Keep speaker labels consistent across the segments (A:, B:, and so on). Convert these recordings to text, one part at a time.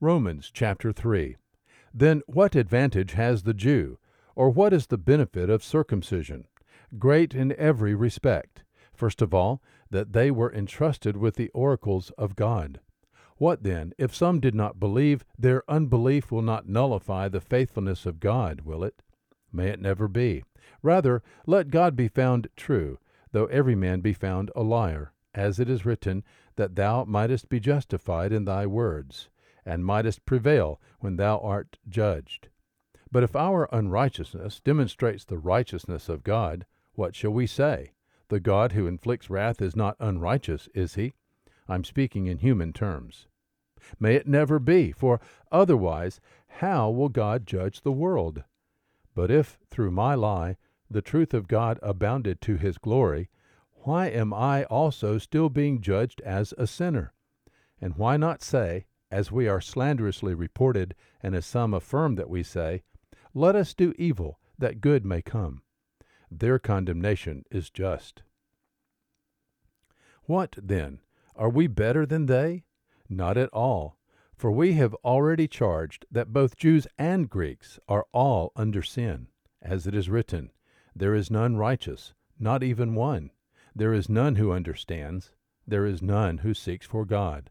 A: Romans chapter 3. Then what advantage has the Jew, or what is the benefit of circumcision? Great in every respect. First of all, that they were entrusted with the oracles of God. What then, if some did not believe, their unbelief will not nullify the faithfulness of God, will it? May it never be. Rather, let God be found true, though every man be found a liar, as it is written, that thou mightest be justified in thy words, and mightest prevail when thou art judged. But if our unrighteousness demonstrates the righteousness of God, what shall we say? The God who inflicts wrath is not unrighteous, is he? I'm speaking in human terms. May it never be, for otherwise how will God judge the world? But if, through my lie, the truth of God abounded to his glory, why am I also still being judged as a sinner? And why not say, as we are slanderously reported, and as some affirm that we say, Let us do evil, that good may come? Their condemnation is just. What, then? Are we better than they? Not at all. For we have already charged that both Jews and Greeks are all under sin. As it is written, There is none righteous, not even one. There is none who understands. There is none who seeks for God.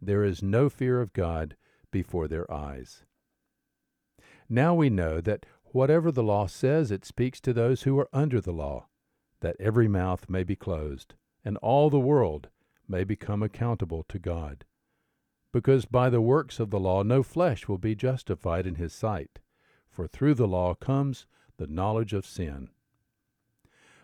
A: There is no fear of God before their eyes. Now we know that whatever the law says, it speaks to those who are under the law, that every mouth may be closed, and all the world may become accountable to God because by the works of the law no flesh will be justified in his sight, for through the law comes the knowledge of sin.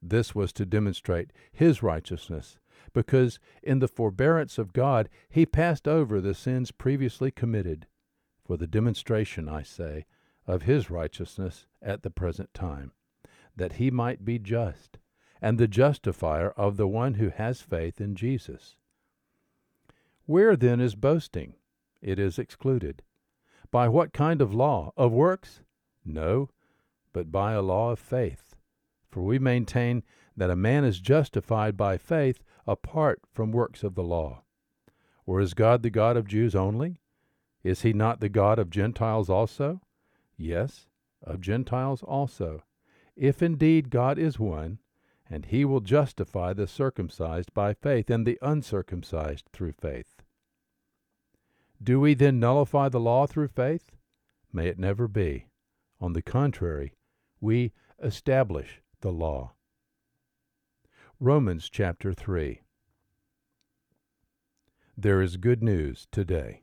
A: This was to demonstrate his righteousness, because in the forbearance of God he passed over the sins previously committed, for the demonstration, I say, of his righteousness at the present time, that he might be just, and the justifier of the one who has faith in Jesus. Where then is boasting? It is excluded. By what kind of law? Of works? No, but by a law of faith. For we maintain that a man is justified by faith apart from works of the law. Or is God the God of Jews only? Is he not the God of Gentiles also? Yes, of Gentiles also. If indeed God is one, and he will justify the circumcised by faith and the uncircumcised through faith. Do we then nullify the law through faith? May it never be. On the contrary, we establish the law. Romans chapter 3. There is good news today.